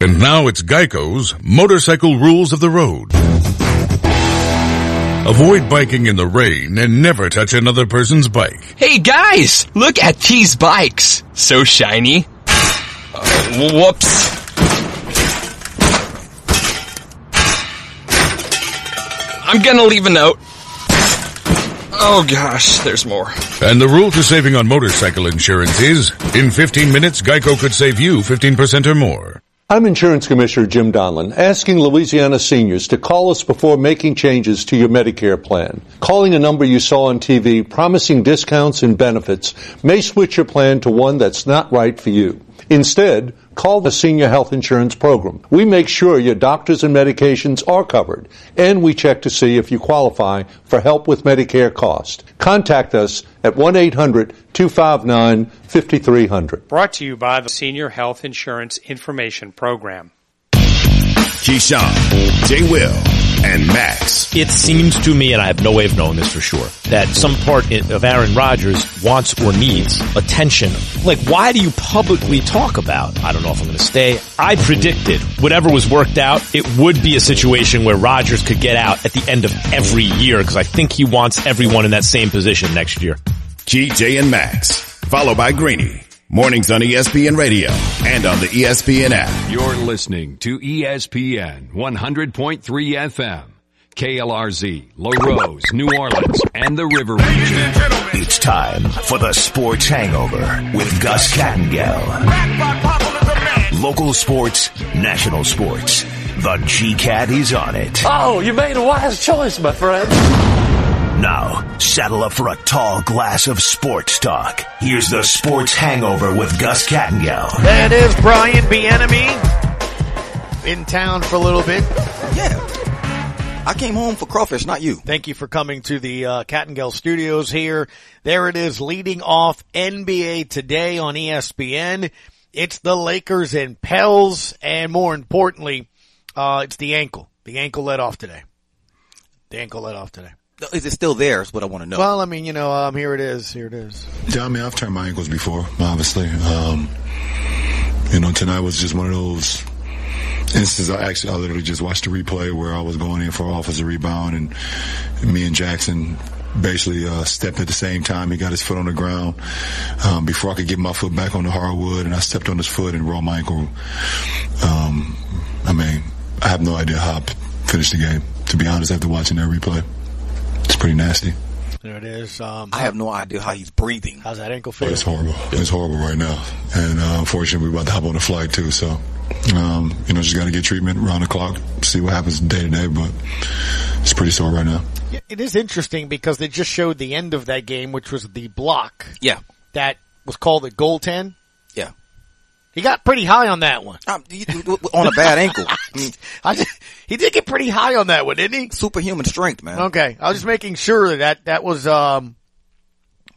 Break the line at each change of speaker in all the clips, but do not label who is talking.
And now it's Geico's Motorcycle Rules of the Road. Avoid biking in the rain and never touch another person's bike.
Hey guys, look at these bikes. So shiny. Uh, whoops. I'm gonna leave a note. Oh gosh, there's more.
And the rule to saving on motorcycle insurance is, in 15 minutes, Geico could save you 15% or more.
I'm Insurance Commissioner Jim Donelon, asking Louisiana seniors to call us before making changes to your Medicare plan. Calling a number you saw on TV promising discounts and benefits may switch your plan to one that's not right for you. Instead, call the Senior Health Insurance Program. We make sure your doctors and medications are covered, and we check to see if you qualify for help with Medicare cost. Contact us at 1-800-259-5300.
Brought to you by the Senior Health Insurance Information Program.
Keyshawn, J. Will, and Max.
It seems to me, and I have no way of knowing this for sure, that some part of Aaron Rodgers wants or needs attention. Like, why do you publicly talk about, I don't know if I'm going to stay? I predicted whatever was worked out, it would be a situation where Rodgers could get out at the end of every year because I think he wants everyone in that same position next year.
Key, J, and Max. Followed by Greeny. Mornings on ESPN Radio and on the ESPN app.
You're listening to ESPN 100.3 FM, KLRZ, La Rose, New Orleans, and the River Region.
It's time for the Sports Hangover with Gus Kattengell. Local sports, national sports. The G-Cat is on it.
Oh, you made a wise choice, my friend.
Now, saddle up for a tall glass of sports talk. Here's the Sports Hangover with Gus Kattengell.
That is Brian Bienemy in town for a little bit.
Yeah. I came home for crawfish, not you.
Thank you for coming to the uh, Kattengell Studios here. There it is, leading off NBA today on ESPN. It's the Lakers and Pels, and more importantly, uh, it's the ankle. The ankle let off today. The ankle let off today.
Is it still there? Is what I want to know.
Well, I mean, you know, um, here it is. Here it is.
Yeah, I mean, I've turned my ankles before, obviously. Um, you know, tonight was just one of those instances. I actually, I literally just watched the replay where I was going in for an offensive rebound, and me and Jackson basically uh, stepped at the same time. He got his foot on the ground um, before I could get my foot back on the hardwood, and I stepped on his foot and rolled my ankle. Um, I mean, I have no idea how I finished the game. To be honest, after watching that replay, it's pretty nasty.
There it is. Um,
I have no idea how he's breathing.
How's that ankle feel?
It's horrible. It's horrible right now. And uh, unfortunately, we're about to hop on a flight too. So, um, you know, just got to get treatment around the clock, see what happens day to day. But it's pretty sore right now.
It is interesting because they just showed the end of that game, which was the block.
Yeah.
That was called a goaltend.
Yeah.
He got pretty high on that one.
Um, you- you- on a bad ankle. I
just, he did get pretty high on that one, didn't he?
superhuman strength, man.
Okay. I was just making sure that that, that was, um,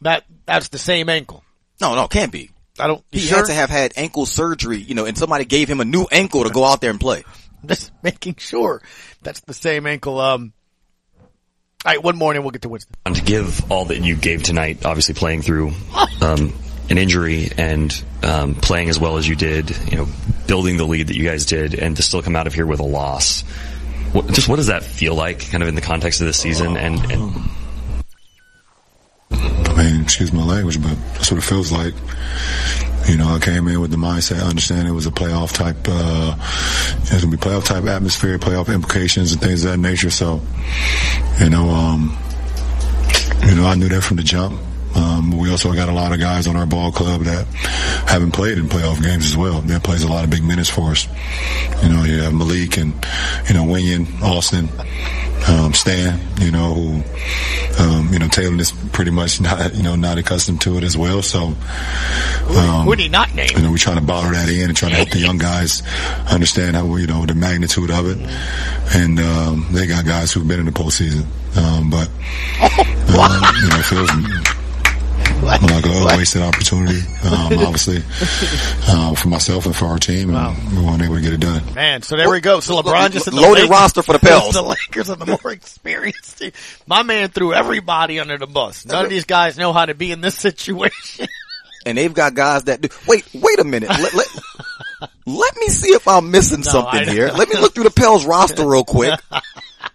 that, that's the same ankle.
No, no, can't be.
I don't,
He
sure?
had to have had ankle surgery, you know, and somebody gave him a new ankle to go out there and play.
Just making sure that's the same ankle. Um, all right, one morning we'll get to Winston.
And to give all that you gave tonight, obviously playing through um, an injury and um, playing as well as you did, you know, building the lead that you guys did, and to still come out of here with a loss. What, just what does that feel like, kind of in the context of this season? And, and
I mean, excuse my language, but that's what it feels like. You know, I came in with the mindset, I understand it was a playoff type, uh, gonna be playoff type atmosphere, playoff implications and things of that nature. So, you know, um, you know, I knew that from the jump. Um, we also got a lot of guys on our ball club that haven't played in playoff games as well. That plays a lot of big minutes for us. You know, you have Malik and, you know, Wenyen, Austin, um, Stan, you know, who, um, you know, Taylor is pretty much not, you know, not accustomed to it as well. So, um,
Who did he not name?
you know, we're trying to bottle that in and trying to help the young guys understand how, you know, the magnitude of it. And, um, they got guys who've been in the postseason. Um, but, um, you know, it feels like a wasted opportunity, um, obviously, uh, for myself and for our team. And we weren't able to get it done.
Man, so there we go. So LeBron just said the
Loaded
Lakers-
roster for the Pels.
The Lakers are the more experienced team. My man threw everybody under the bus. None of these guys know how to be in this situation.
and they've got guys that do. Wait, wait a minute. Let, let, let me see if I'm missing
No,
something here. Let me look through the Pels roster real quick.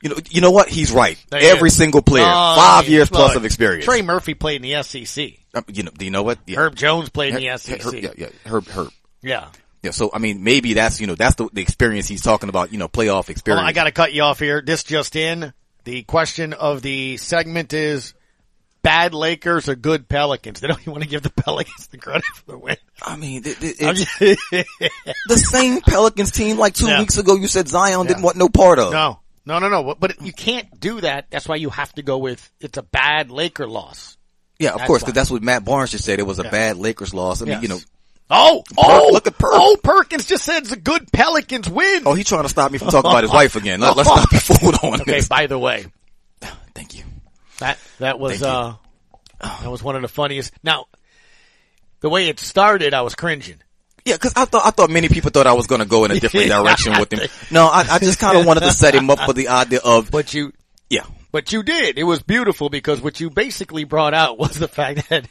You know, you know what? He's right.
They
Every single player,
Oh,
five years plus of experience.
Trey Murphy played in the SEC.
Um, you know, do you know what? Yeah.
Herb Jones played in the SEC.
Herb, yeah, yeah, Herb, Herb.
Yeah.
Yeah. So I mean, maybe that's you know that's the, the experience he's talking about. You know, playoff experience.
on, I got to cut you off here. This just in. The question of the segment is bad Lakers or good Pelicans? They don't even want to give the Pelicans the credit for the win.
I mean, it, it, the same Pelicans team like two
Yeah.
weeks ago. You said Zion
Yeah.
didn't want no part of.
No, no, no, no. But you can't do that. That's why you have to go with it's a bad Laker loss.
Yeah, of
That's
course, because that's what Matt Barnes just said. It was a
Yeah.
bad Lakers loss. I mean,
Yes.
you know.
Oh, oh,
look at Perk.
Oh, Perkins just said it's a good Pelicans win.
Oh, he's trying to stop me from talking about his wife again. Let, us not be fooled on
Okay,
this.
by the way,
Thank you.
that that was uh that was one of the funniest. Now, the way it started, I was cringing.
Yeah, because I thought I thought many people thought I was going to go in a different direction with him. No, I, I just kind of wanted to set him up for the idea of.
But you,
yeah,
but you did. It was beautiful because what you basically brought out was the fact that,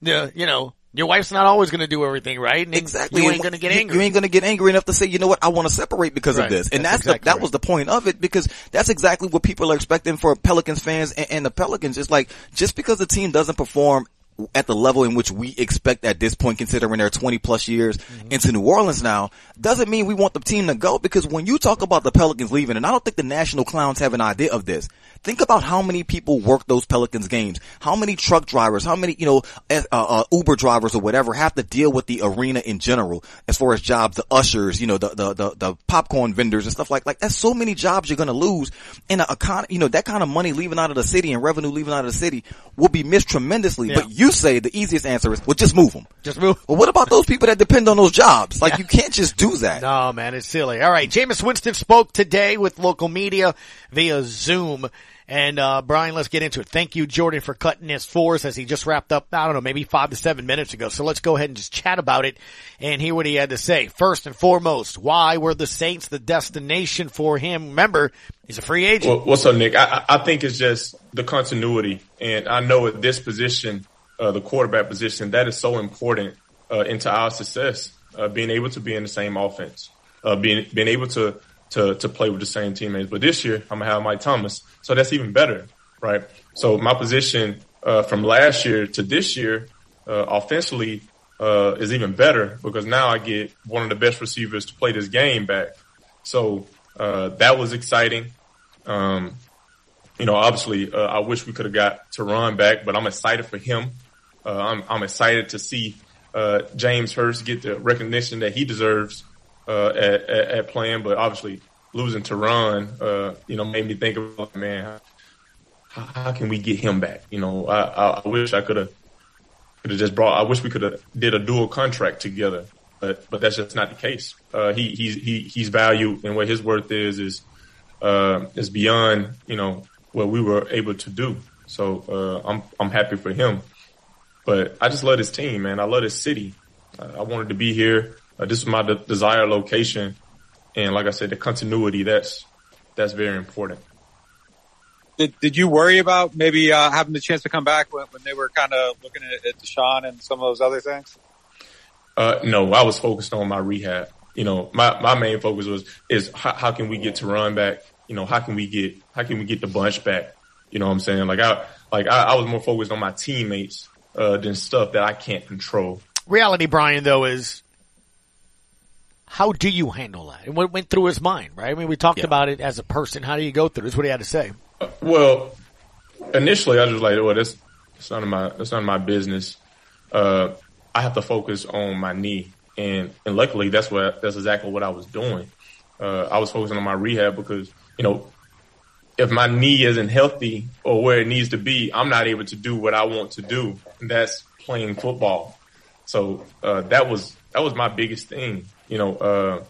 you know, your wife's not always going to do everything right. And
Exactly.
You ain't going to get angry.
You ain't going to get angry enough to say, you know what, I want to separate because
Right.
of this. And
That's
that's,
exactly
the, that
right.
was the point of it because that's exactly what people are expecting for Pelicans fans and, and the Pelicans. It's like, just because the team doesn't perform at the level in which we expect at this point, considering they're 20 plus years
Mm-hmm.
into New Orleans now, doesn't mean we want the team to go because when you talk about the Pelicans leaving, and I don't think the national clowns have an idea of this, think about how many people work those Pelicans games, how many truck drivers, how many, you know, uh, uh, Uber drivers or whatever have to deal with the arena in general as far as jobs, the ushers, you know, the, the, the, the popcorn vendors and stuff like, like that's so many jobs you're going to lose and a, econ- you know, that kind of money leaving out of the city and revenue leaving out of the city will be missed tremendously.
Yeah.
But you say the easiest answer is, well, just move them.
Just move.
Well, what about those people that depend on those jobs? Like you can't just do that.
No, man, it's silly. All right, Jameis Winston spoke today with local media via Zoom. And uh, Brian, let's get into it. Thank you, Jordan, for cutting this for us as he just wrapped up. I don't know, maybe five to seven minutes ago. So let's go ahead and just chat about it and hear what he had to say. First and foremost, why were the Saints the destination for him? Remember, he's a free agent.
Well, what's up, Nick? I, I I think it's just the continuity, and I know at this position, uh, the quarterback position, that is so important uh, into our success. Uh, being able to be in the same offense, uh, being being able to to to play with the same teammates. But this year, I'm gonna have Mike Thomas, so that's even better, right? So my position uh, from last year to this year, uh, offensively, uh, is even better because now I get one of the best receivers to play this game back. So uh, that was exciting. Um, you know, obviously, uh, I wish we could have got Terron back, but I'm excited for him. Uh, I'm, I'm excited to see uh, James Hurst get the recognition that he deserves uh, at, at, at playing. But obviously, losing Terron, uh, you know, made me think of man, how, how can we get him back? You know, I, I, wish I could have could have just brought. I wish we could have did a dual contract together, but but that's just not the case. Uh, he he's he he's valued and what his worth is is uh, is beyond you know what we were able to do. So uh, I'm I'm happy for him. But I just love this team, man. I love this city. Uh, I wanted to be here. Uh, this is my de- desired location, and like I said, the continuity that's that's very important.
Did, did you worry about maybe uh, having the chance to come back when, when they were kind of looking at, at Deshaun and some of those other things?
Uh, no, I was focused on my rehab. You know, my, my main focus was, is how, how can we get Terron back? You know, how can we get, how can we get the bunch back? You know what I'm saying? Like I, like I, I was more focused on my teammates, uh, than stuff that I can't control.
Reality, Brian, though, is how do you handle that? And what went through his mind, right? I mean, we talked about it as a person. How do you go through this? What he had to say.
Well, initially I was just like, well, that's It's none of my it's none of my business. Uh, I have to focus on my knee, and and luckily that's what that's exactly what I was doing. Uh, I was focusing on my rehab because you know if my knee isn't healthy or where it needs to be, I'm not able to do what I want to do. That's playing football. So uh, that was that was my biggest thing. You know, uh,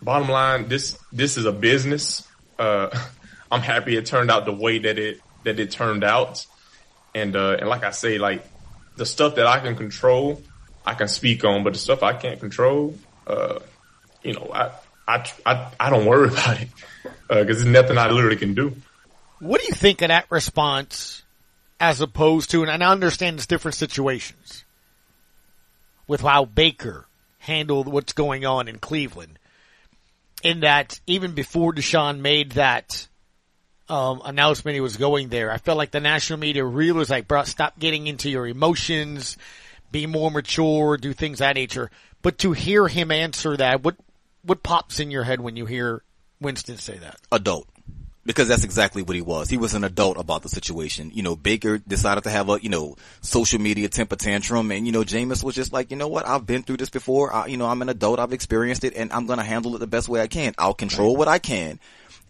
bottom line, this this is a business. Uh, I'm happy it turned out the way that it that it turned out. And uh, and like I say, like the stuff that I can control, I can speak on, but the stuff I can't control, uh, you know, I, I I I don't worry about it because uh, there's nothing I literally can do.
What do you think of that response as opposed to, and I understand it's different situations with how Baker handled what's going on in Cleveland in that even before Deshaun made that um, announcement he was going there, I felt like the national media really was like, bro, stop getting into your emotions, be more mature, do things that nature. But to hear him answer that, what what pops in your head when you hear Winston say that?
Adult. Because that's exactly what he was. He was an adult about the situation. You know, Baker decided to have a, you know, social media temper tantrum and, you know, Jameis was just like, you know what, I've been through this before. I, you know, I'm an adult. I've experienced it and I'm going to handle it the best way I can. I'll control what I can.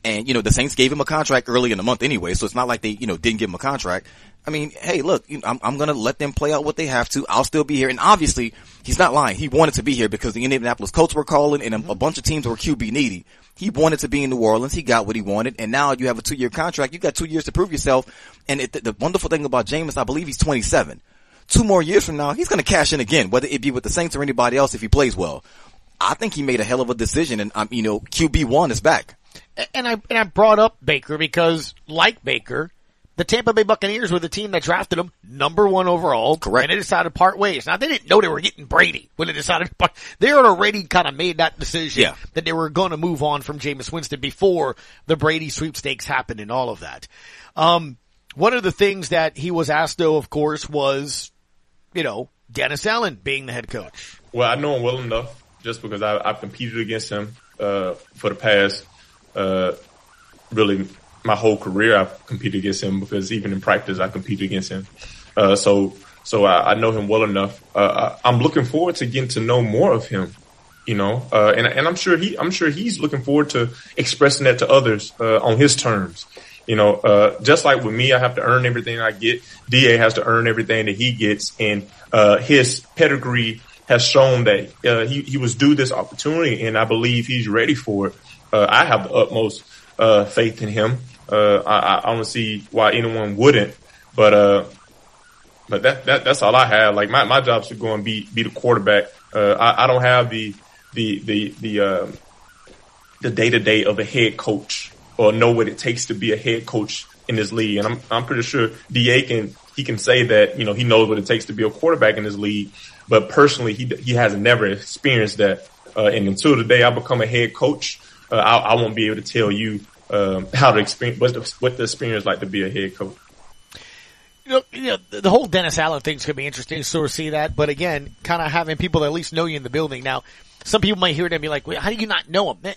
And, you know, the Saints gave him a contract early in the month anyway, so it's not like they, you know, didn't give him a contract. I mean, hey, look, I'm, I'm going to let them play out what they have to. I'll still be here. And obviously, he's not lying. He wanted to be here because the Indianapolis Colts were calling and a, a bunch of teams were QB needy. He wanted to be in New Orleans. He got what he wanted. And now you have a two year contract. You got two years to prove yourself. And it, the, the wonderful thing about Jameis, I believe he's 27. Two more years from now, he's going to cash in again, whether it be with the Saints or anybody else if he plays well. I think he made a hell of a decision and, um, you know, QB1 is back.
And I, and I brought up Baker because like Baker, the Tampa Bay Buccaneers were the team that drafted him number one overall.
Correct.
And they decided to part ways. Now they didn't know they were getting Brady when they decided to part. They had already kind of made that decision
Yeah.
that they were going to move on from Jameis Winston before the Brady sweepstakes happened and all of that. Um, one of the things that he was asked though, of course, was, you know, Dennis Allen being the head coach.
Well, I know him well enough just because I, I've competed against him uh, for the past, uh, really my whole career. I've competed against him because even in practice I competed against him. Uh, so so I, I know him well enough. Uh, I, I'm looking forward to getting to know more of him. You know, uh, and and I'm sure he I'm sure he's looking forward to expressing that to others uh, on his terms. You know, uh, just like with me, I have to earn everything I get. Da has to earn everything that he gets, and uh, his pedigree has shown that he he was due this opportunity, and I believe he's ready for it. Uh, I have the utmost uh, faith in him. Uh, I, I don't see why anyone wouldn't, but uh, but that, that that's all I have. Like my, my job to go and be be the quarterback. Uh, I, I don't have the the the the uh, the day to day of a head coach or know what it takes to be a head coach in this league. And I'm I'm pretty sure Da can he can say that you know he knows what it takes to be a quarterback in this league. But personally, he he has never experienced that. Uh, and until the day I become a head coach, uh, I, I won't be able to tell you um, how to experience what the, what the experience like to be a head coach.
You know, you know, the the whole Dennis Allen thing's going to be interesting to sort of see that. But again, kind of having people that at least know you in the building. Now, some people might hear it and be like, Wait, how do you not know him?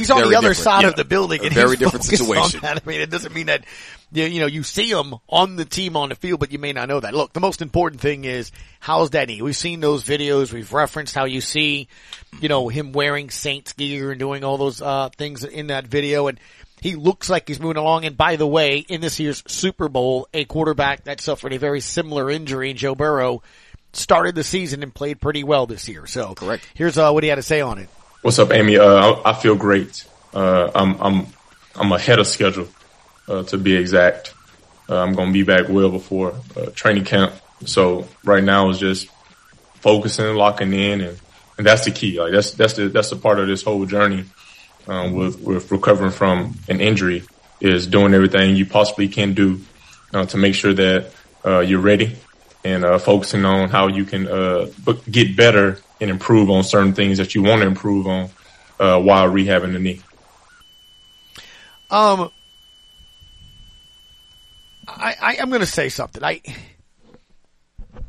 He's on the other side
Yeah.
of the building
A
and
very
he's
different situation.
that. I mean, it doesn't mean that, you you know, you see him on the team on the field, but you may not know that. Look, the most important thing is, how's that knee? We've seen those videos. We've referenced how you see, you know, him wearing Saints gear and doing all those, uh, things in that video. And he looks like he's moving along. And by the way, in this year's Super Bowl, a quarterback that suffered a very similar injury, Joe Burrow, started the season and played pretty well this year. So
Correct.
here's, uh, what he had to say on it.
What's up, Amy? Uh, I, I feel great. Uh, I'm I'm I'm ahead of schedule, uh, to be exact. Uh, I'm gonna be back well before uh, training camp. So right now is just focusing, locking in, and, and that's the key. Like that's that's the that's the part of this whole journey um, with with recovering from an injury is doing everything you possibly can do uh, to make sure that uh, you're ready and uh, focusing on how you can uh, get better and improve on certain things that you want to improve on uh, while rehabbing the knee.
Um, I, I I'm going to say something. I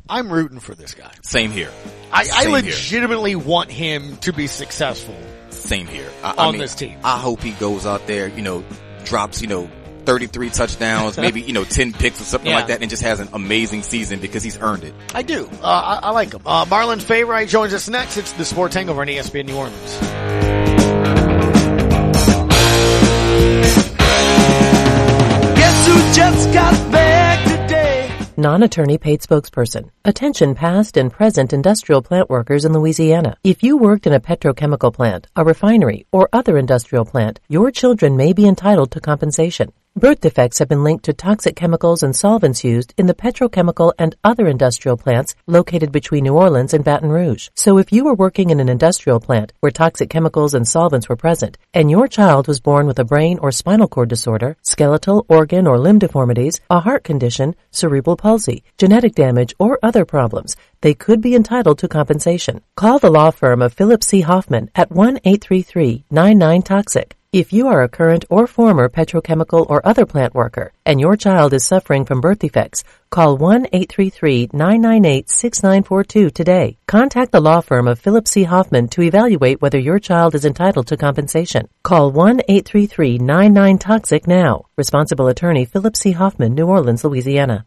I'm rooting for this guy.
Same here.
I, I
Same here.
legitimately want him to be successful.
Same here. I, I
On
mean,
this team.
I hope he goes out there, you know, drops, you know, 33 touchdowns, maybe, you know, 10 picks or something
Yeah.
like that and just has an amazing season because he's earned it.
I do. Uh, I, I like him. Uh, Marlon Favorite joins us next. It's the Sports Hangover on ESPN New Orleans.
Guess who just got back today?
Non-attorney paid spokesperson. Attention past and present industrial plant workers in Louisiana. If you worked in a petrochemical plant, a refinery, or other industrial plant, your children may be entitled to compensation. Birth defects have been linked to toxic chemicals and solvents used in the petrochemical and other industrial plants located between New Orleans and Baton Rouge. So if you were working in an industrial plant where toxic chemicals and solvents were present, and your child was born with a brain or spinal cord disorder, skeletal, organ, or limb deformities, a heart condition, cerebral palsy, genetic damage, or other problems, they could be entitled to compensation. Call the law firm of Philip C. Hoffman at 1-833-99-TOXIC. If you are a current or former petrochemical or other plant worker and your child is suffering from birth defects, call 1-833-998-6942 today. Contact the law firm of Philip C. Hoffman to evaluate whether your child is entitled to compensation. Call 1-833-99-TOXIC now. Responsible attorney Philip C. Hoffman, New Orleans, Louisiana.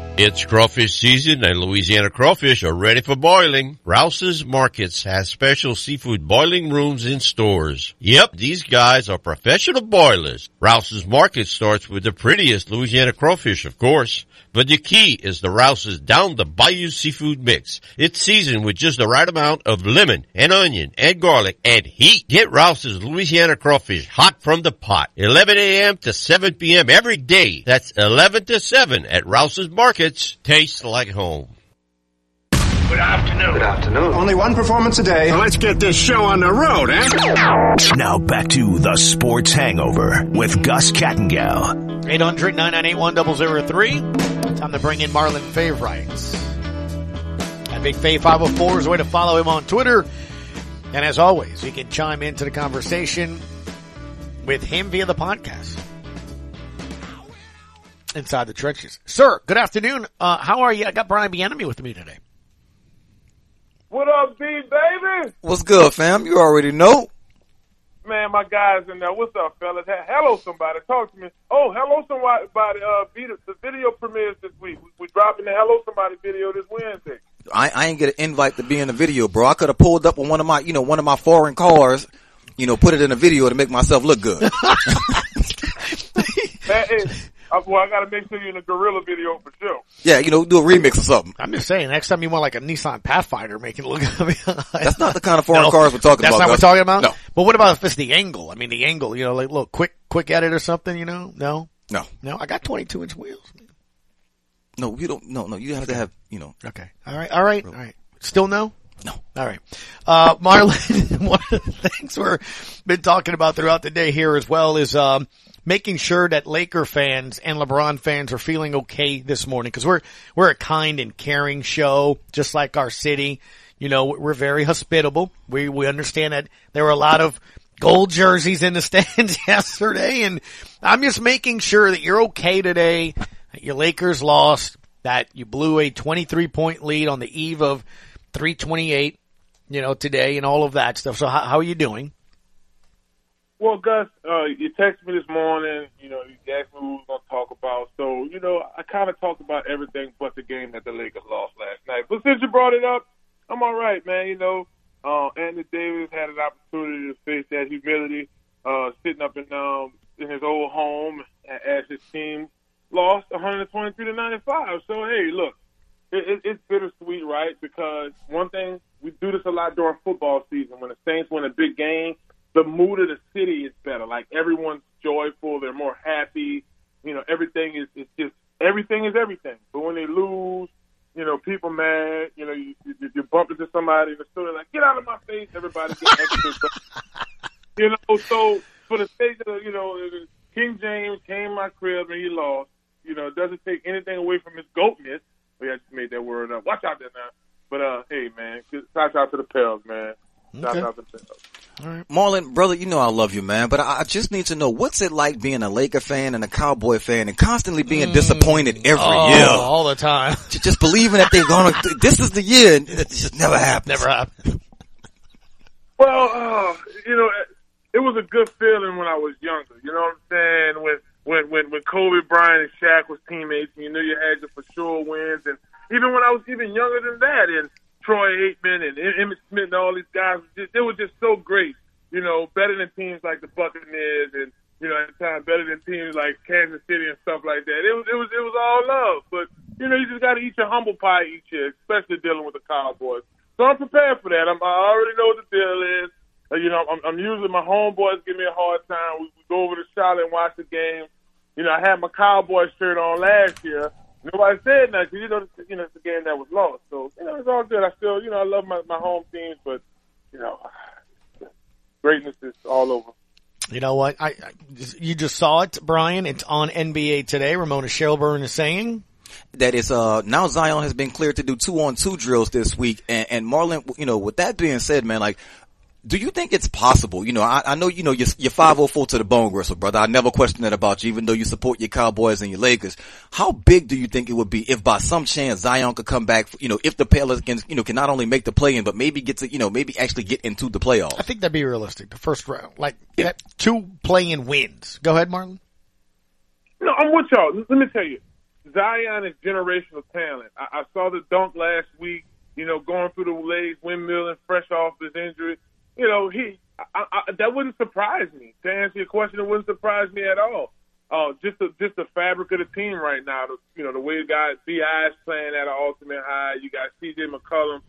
It's crawfish season and Louisiana crawfish are ready for boiling. Rouse's Markets has special seafood boiling rooms in stores. Yep, these guys are professional boilers. Rouse's Market starts with the prettiest Louisiana crawfish, of course. But the key is the Rouse's down the Bayou seafood mix. It's seasoned with just the right amount of lemon and onion and garlic and heat. Get Rouse's Louisiana crawfish hot from the pot. 11 a.m. to 7 p.m. every day. That's 11 to 7 at Rouse's Markets. Tastes like home.
Good afternoon. Good afternoon. Only one performance a day.
let's get this show on the road, eh? Now back to the Sports Hangover with Gus Kattengell.
800-998-1003. Time to bring in Marlon Favorites. At Big Fave 504 is the way to follow him on Twitter. And as always, you can chime into the conversation with him via the podcast. Inside the trenches. Sir, good afternoon. Uh, how are you? I got Brian Bienemy with me today.
What up, B baby?
What's good, fam? You already know.
Man, my guys in there. What's up, fellas? Hello, somebody. Talk to me. Oh, hello, somebody. Uh, B, the, the video premieres this week. We, we dropping the Hello Somebody video this Wednesday.
I, I ain't get an invite to be in the video, bro. I could have pulled up on one of my, you know, one of my foreign cars, you know, put it in a video to make myself look good.
That is, uh, well, I got to make sure you're in a Gorilla video for sure.
yeah, you know, do a remix or something.
I'm just saying, next time you want like a Nissan Pathfinder, make it look.
That's not the kind of foreign cars we're talking
That's
about.
That's not what we're talking about.
No,
But what about if it's the angle? I mean, the angle. You know, like look, quick, quick edit or something. You know, no,
no,
no. I got 22 inch wheels.
no, you don't. No, no, you have to have, you know.
Okay. All right. All right. All right. Still no? No. All right. Uh, Marlon, one of the things we've been talking about throughout the day here as well is, um, making sure that Laker fans and LeBron fans are feeling okay this morning because we're, we're a kind and caring show, just like our city. You know, we're very hospitable. We, we understand that there were a lot of gold jerseys in the stands yesterday and I'm just making sure that you're okay today, that your Lakers lost, that you blew a 23 point lead on the eve of 328, you know, today and all of that stuff. So how, how are you doing?
Well, Gus, uh, you texted me this morning. You know, you asked me what we were going to talk about. So, you know, I kind of talked about everything but the game that the Lakers lost last night. But since you brought it up, I'm all right, man. You know, uh, Anthony Davis had an opportunity to face that humility, uh, sitting up in um in his old home as his team lost 123 to 95. So, hey, look, it, it, it's bittersweet, right? Because one thing we do this a lot during football season when the Saints win a big game the mood of the city is better. Like everyone's joyful, they're more happy. You know, everything is it's just everything is everything. But when they lose, you know, people mad. You know, you you, you bump into somebody in the store, like get out of my face. Everybody gets extra. you know, so for the sake of you know King James came to my crib and he lost. You know, it doesn't take anything away from his goatness. Oh, yeah, I just made that word up. Watch out there now. But uh, hey man, shout out to the Pels, man. Shout
Okay.
out to the Pels.
Marlon, brother, you know I love you, man, but I, I just need to know what's it like being a Laker fan and a Cowboy fan and constantly being disappointed every
Oh,
year.
all the time.
Just believing that they're gonna, this is the year and it just never happens.
Never happened.
Well, uh, you know, it was a good feeling when I was younger. You know what I'm saying? When when when when Kobe Bryant and Shaq was teammates, and you knew you had your for sure wins, and even when I was even younger than that, and Troy Aikman and Em- Emmitt Smith and all these guys, just, they were just so great. You know, better than teams like the Buccaneers, and you know, at the time, better than teams like Kansas City and stuff like that. It was it was it was all love, but you know, you just got to eat your humble pie each year, especially dealing with the Cowboys. So I'm prepared for that. I'm, I already know what the deal is. Uh, you know, I'm, I'm usually my homeboys give me a hard time. We, we go over to Charlotte and watch the game. You know, I had my Cowboy shirt on last year. Nobody said nothing. You know, you know, it's a game that was lost. So you know, it's all good. I still, you know, I love my my home teams, but you know, greatness is all over.
You know what? I, I you just saw it, Brian. It's on NBA today. Ramona Shelburne is saying
that is uh now Zion has been cleared to do two on two drills this week and, and Marlon you know with that being said man like do you think it's possible you know I, I know you know you're, you're 504 to the bone gristle brother I never question that about you even though you support your Cowboys and your Lakers how big do you think it would be if by some chance Zion could come back you know if the Pelicans you know can not only make the play in but maybe get to you know maybe actually get into the playoffs
I think that'd be realistic. The first round, like that two playing wins. Go ahead, Marlon.
No, I'm with y'all. Let me tell you, Zion is generational talent. I, I saw the dunk last week. You know, going through the legs, windmilling, fresh off his injury. You know, he I, I, that wouldn't surprise me. To answer your question, it wouldn't surprise me at all. Uh, just the just the fabric of the team right now. The, you know, the way you got Bi is playing at an ultimate high. You got C.J. McCollum.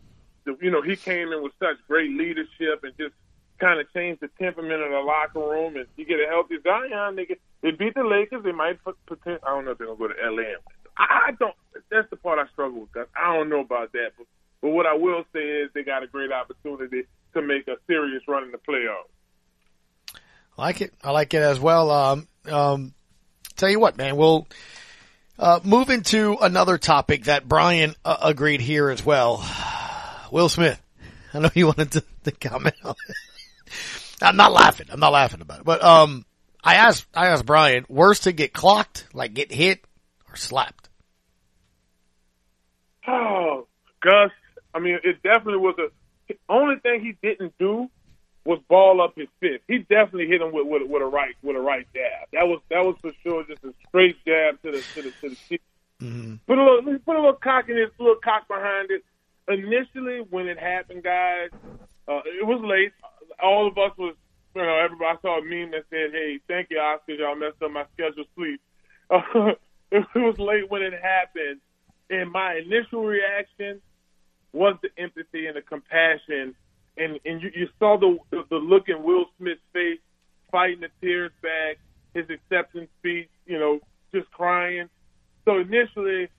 The, you know, he came in with such great leadership and just kind of changed the temperament of the locker room. And you get a healthy Zion, they get they beat the Lakers. They might put pretend. I don't know if they're gonna go to L.A. I, I don't. That's the part I struggle with. Gus. I don't know about that, but but what I will say is they got a great opportunity to make a serious run in the playoffs.
I like it. I like it as well. Um, um, tell you what, man, we'll uh, move into another topic that Brian uh, agreed here as well. Will Smith. I know you wanted to, to comment on it. I'm not laughing. I'm not laughing about it. But um, I asked I asked Brian, worse to get clocked, like get hit, or slapped.
Oh, Gus. I mean, it definitely was a. The only thing he didn't do was ball up his fist. He definitely hit him with with, with a right with a right jab. That was that was for sure just a straight jab to the to the to the cheek. Put a little put a little cock in it, a little cock behind it. Initially, when it happened, guys, uh, it was late. All of us was, you know, everybody I saw a meme that said, "Hey, thank you, Oscar, y'all messed up my scheduled sleep." Uh, it was late when it happened, and my initial reaction was the empathy and the compassion, and and you, you saw the, the the look in Will Smith's face, fighting the tears back, his acceptance speech, you know, just crying. So initially,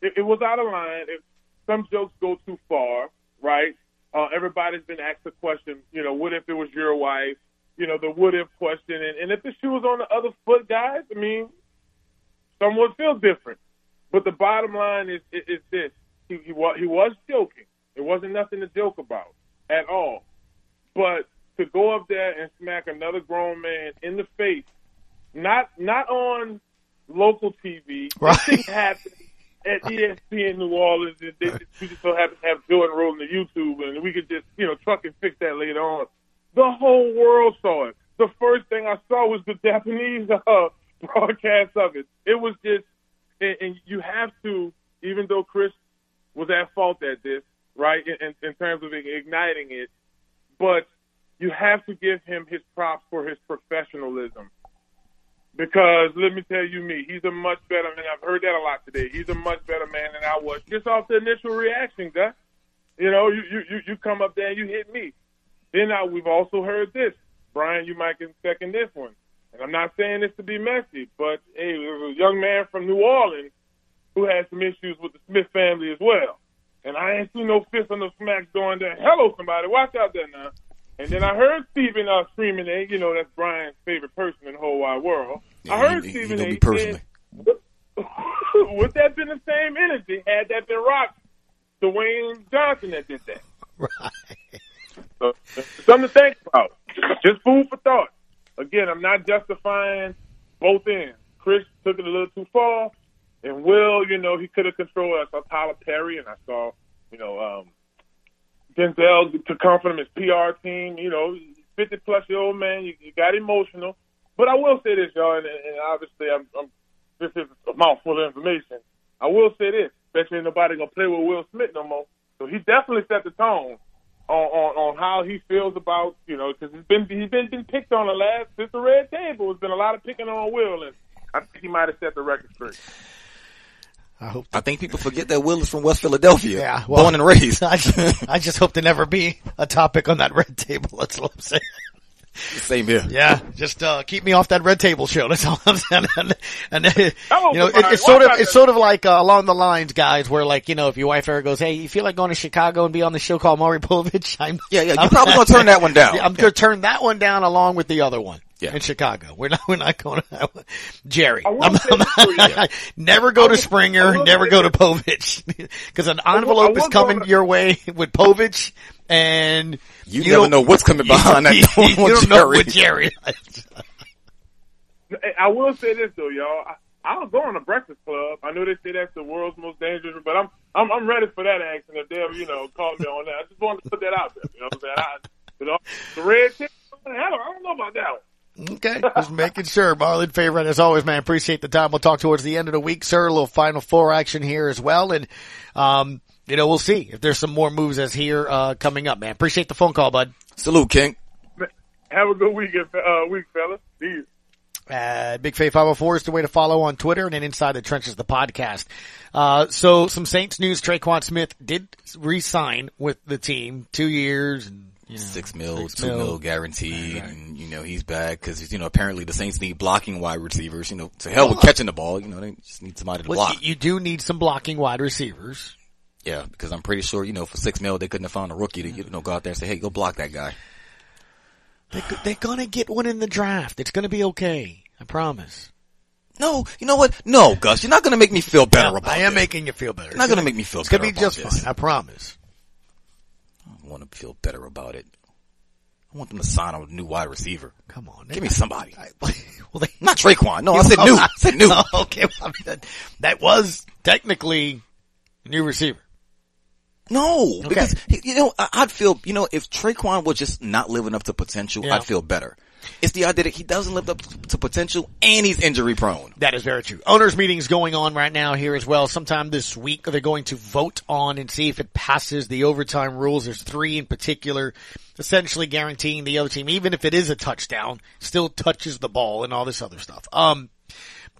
it, it was out of line. It, some jokes go too far, right? Uh, everybody's been asked the question, you know, what if it was your wife? You know, the what if question, and, and if the shoe was on the other foot, guys, I mean, some would feel different. But the bottom line is is, is this: he, he was he was joking. It wasn't nothing to joke about at all. But to go up there and smack another grown man in the face, not not on local TV,
Right.
this thing happened at ESPN New Orleans. And they, we just so happen to have Jordan rolling the YouTube, and we could just you know truck and fix that later on. The whole world saw it. The first thing I saw was the Japanese uh, broadcast of it. It was just, and, and you have to, even though Chris was at fault at this, right, in, in, in terms of igniting it, but you have to give him his props for his professionalism. Because let me tell you, me, he's a much better man. I've heard that a lot today. He's a much better man than I was just off the initial reaction, Gus. You know, you you you- come up there and you hit me. Then I, we've also heard this, Brian. You might can second this one. And I'm not saying this to be messy, but hey, there was a young man from New Orleans who had some issues with the Smith family as well. And I ain't seen no fist on the smacks going there. Hello, somebody, watch out there now. And then I heard Stephen uh, screaming, hey, you know, that's Brian's favorite person in the whole wide world. I heard
he- he
Stephen A.
personally.
said, would that been the same energy had that been Rock Dwayne Johnson that did that?
Right.
So, something to think about. Just food for thought. Again, I'm not justifying both ends. Chris took it a little too far, and Will, you know, he could have controlled. I saw Tyler Perry, and I saw, you know, um, Denzel to come from his PR team. You know, 50 plus year old man, you, you got emotional. But I will say this, y'all, and, and obviously, I'm, I'm this is a mouthful of information. I will say this, especially nobody gonna play with Will Smith no more. So he definitely set the tone on on, on how he feels about you know because he's been he's been, been picked on the last since the red table. There's been a lot of picking on Will, and I think he might have set the record straight.
I hope.
I think people forget that Will is from West Philadelphia.
Yeah, well,
born and raised.
I just, I just hope to never be a topic on that red table. That's what I'm saying.
Same here.
Yeah, just uh, keep me off that red table show. That's all I'm saying. And, and, you know, it, it's sort of it's sort of like uh, along the lines, guys, where like you know, if your wife ever goes, "Hey, you feel like going to Chicago and be on the show called Maury Povich?" I'm
Yeah, yeah, you're
I'm-
probably gonna turn that one down.
I'm gonna turn that one down along with the other one.
Yeah.
in Chicago, we're not we're not going to Jerry.
I will
I'm-
say this for
never go to
I
Springer, never go to Povich, because an envelope
I
is coming
to-
your way with Povich, and
You never
don't-
know what's coming behind that
you,
door
you
with
don't know
Jerry.
Jerry.
I will say this though, y'all. I, I don't go on the Breakfast Club. I know they say that's the world's most dangerous, but I'm I'm I'm ready for that action if they ever you know call me on that. I just wanted to put that out there. You know what I'm saying? I, you know, the red tip. I don't, I don't know about that one.
Okay, just making sure. Marlon favorite as always, man. Appreciate the time. We'll talk towards the end of the week, sir. A little final four action here as well, and um, you know, we'll see if there's some more moves as here uh coming up, man. Appreciate the phone call, bud.
Salute, King.
Have a good weekend, uh, week, fellas. See you.
Uh, Big Fave 504 is the way to follow on Twitter and then Inside the Trenches, the podcast. Uh, so some Saints news, Tre'Quan Smith did re-sign with the team two years and, you know,
Six mil,
six
two mil, guaranteed, and you know he's back because you know apparently the Saints need blocking wide receivers. You know, to hell with catching the ball. You know they just need somebody to
Well,
block.
you, do need some blocking wide receivers.
Yeah, because I'm pretty sure you know for six mil they couldn't have found a rookie to you know go out there and say, hey, go block that guy.
They, they're gonna get one in the draft. It's gonna be okay. I promise.
No, you know what? No, Gus, you're not gonna make me feel better
Yeah,
about.
I am
this.
making you feel better.
You're not gonna make me feel
It's gonna
better
be
about
just
this.
fine. I promise.
I want to feel better about it. I want them to sign a new wide receiver.
Come on,
Give me somebody.
well, they,
Not Tre'Quan. No, I said new. I said new.
okay, well, I mean, that, that was technically a new receiver.
No,
Okay.
because you know I- I'd feel you know if Tre'Quan was just not living up to potential,
Yeah.
I'd feel better. It's the idea that he doesn't live up to potential and he's injury prone.
That is very true. Owners meetings going on right now here as well. Sometime this week they're going to vote on and see if it passes the overtime rules. There's three in particular, essentially guaranteeing the other team, even if it is a touchdown, still touches the ball and all this other stuff. Um,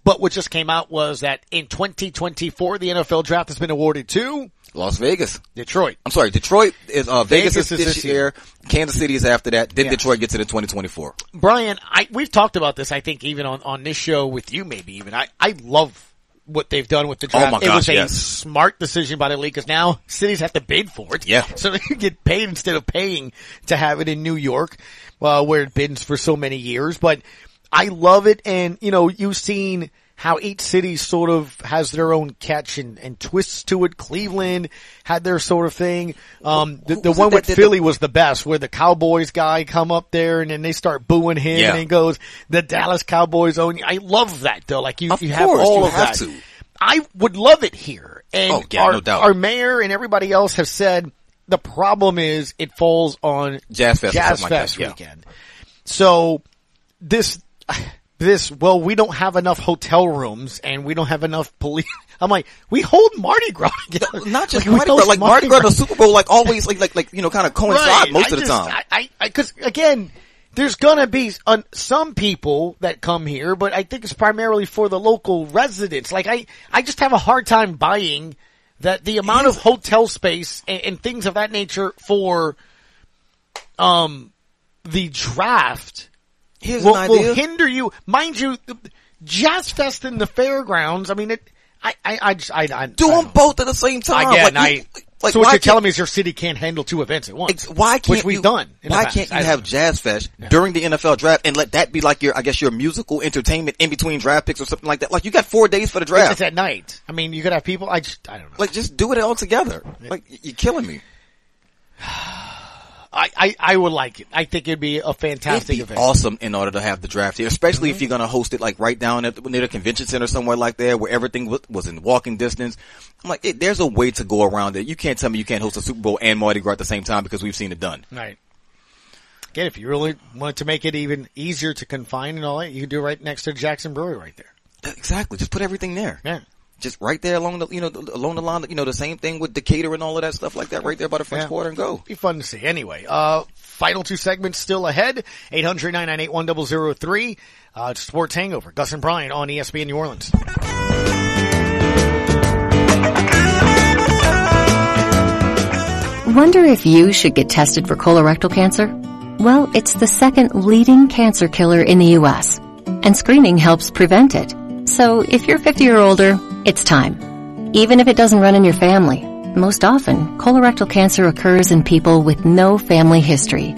but what just came out was that in 2024 the NFL draft has been awarded to
Las Vegas,
Detroit.
I'm sorry, Detroit is uh, Vegas,
Vegas
is
is
this,
this
year. Kansas City is after that. Then
Yeah.
Detroit gets it in 2024.
Brian, I, we've talked about this, I think, even on, on this show with you, maybe even. I, I love what they've done with the draft.
Oh my
it was a
yes.
smart decision by the league because now cities have to bid for it.
Yeah.
So you get paid instead of paying to have it in New York, uh, where it bids for so many years. But I love it. And, you know, you've seen how each city sort of has their own catch and, and twists to it. Cleveland had their sort of thing. Um, the, the one
that
with
did the-
Philly was the best where the Cowboys guy come up there and then they start booing him
Yeah.
and he goes, the Dallas Cowboys own you. I love that though. Like you, you have all
you
of
have
that.
to.
I would love it here. And
Oh, yeah,
our,
no doubt.
our mayor and everybody else have said the problem is it falls on
Jazz Fest
Jazz
something like that,
Fest
yeah.
weekend. So this, this, well, we don't have enough hotel rooms and we don't have enough police. I'm like, we hold Mardi Gras together.
Not just
Like,
Mardi Gras, like Mardi Gras, the Super Bowl, like always, like like like you know, kind of coincide
Right.
most
I
of the time.
I, I, cause again, there's gonna be some people that come here, but I think it's primarily for the local residents. Like I, I just have a hard time buying that the amount of hotel space and, and things of that nature for, um, the draft
Here's
will, will hinder you. Mind you, Jazz Fest in the fairgrounds. I mean, it. I, I, I, just, I, I
Do
I
them both at the same time.
Again,
Like, you- Like,
so what you're telling me is your city can't handle two events at once.
Why can't
which we've
you,
done?
Why can't you
I-
have Jazz Fest during the NFL draft and let that be like your, I guess, your musical entertainment in between draft picks or something like that? Like you got four days for the draft.
just at night. I mean, you could have people. I just, I don't know.
Like just do it all together. Like you're killing me.
I, I, I would like it. I think it'd be a fantastic
It'd be
event.
awesome in order to have the draft here, especially
Mm-hmm.
if you're going to host it like right down at near the convention center somewhere like there where everything was, was in walking distance. I'm like, it, there's a way to go around it. You can't tell me you can't host a Super Bowl and Mardi Gras at the same time because we've seen it done.
Right. Again, if you really wanted to make it even easier to confine and all that, you could do it right next to Jackson Brewery right there.
Exactly. Just put everything there.
Yeah.
Just right there along the, you know, along the line, you know, the same thing with Decatur and all of that stuff like that right there by the French
Yeah.
Quarter and go.
Be fun to see. Anyway, uh, final two segments still ahead. 800-998-1003. Uh, Sports Hangover. Gus and Brian on ESPN New Orleans.
Wonder if you should get tested for colorectal cancer? Well, it's the second leading cancer killer in the U.S., and screening helps prevent it. So if you're 50 or older, it's time. Even if it doesn't run in your family. Most often, colorectal cancer occurs in people with no family history.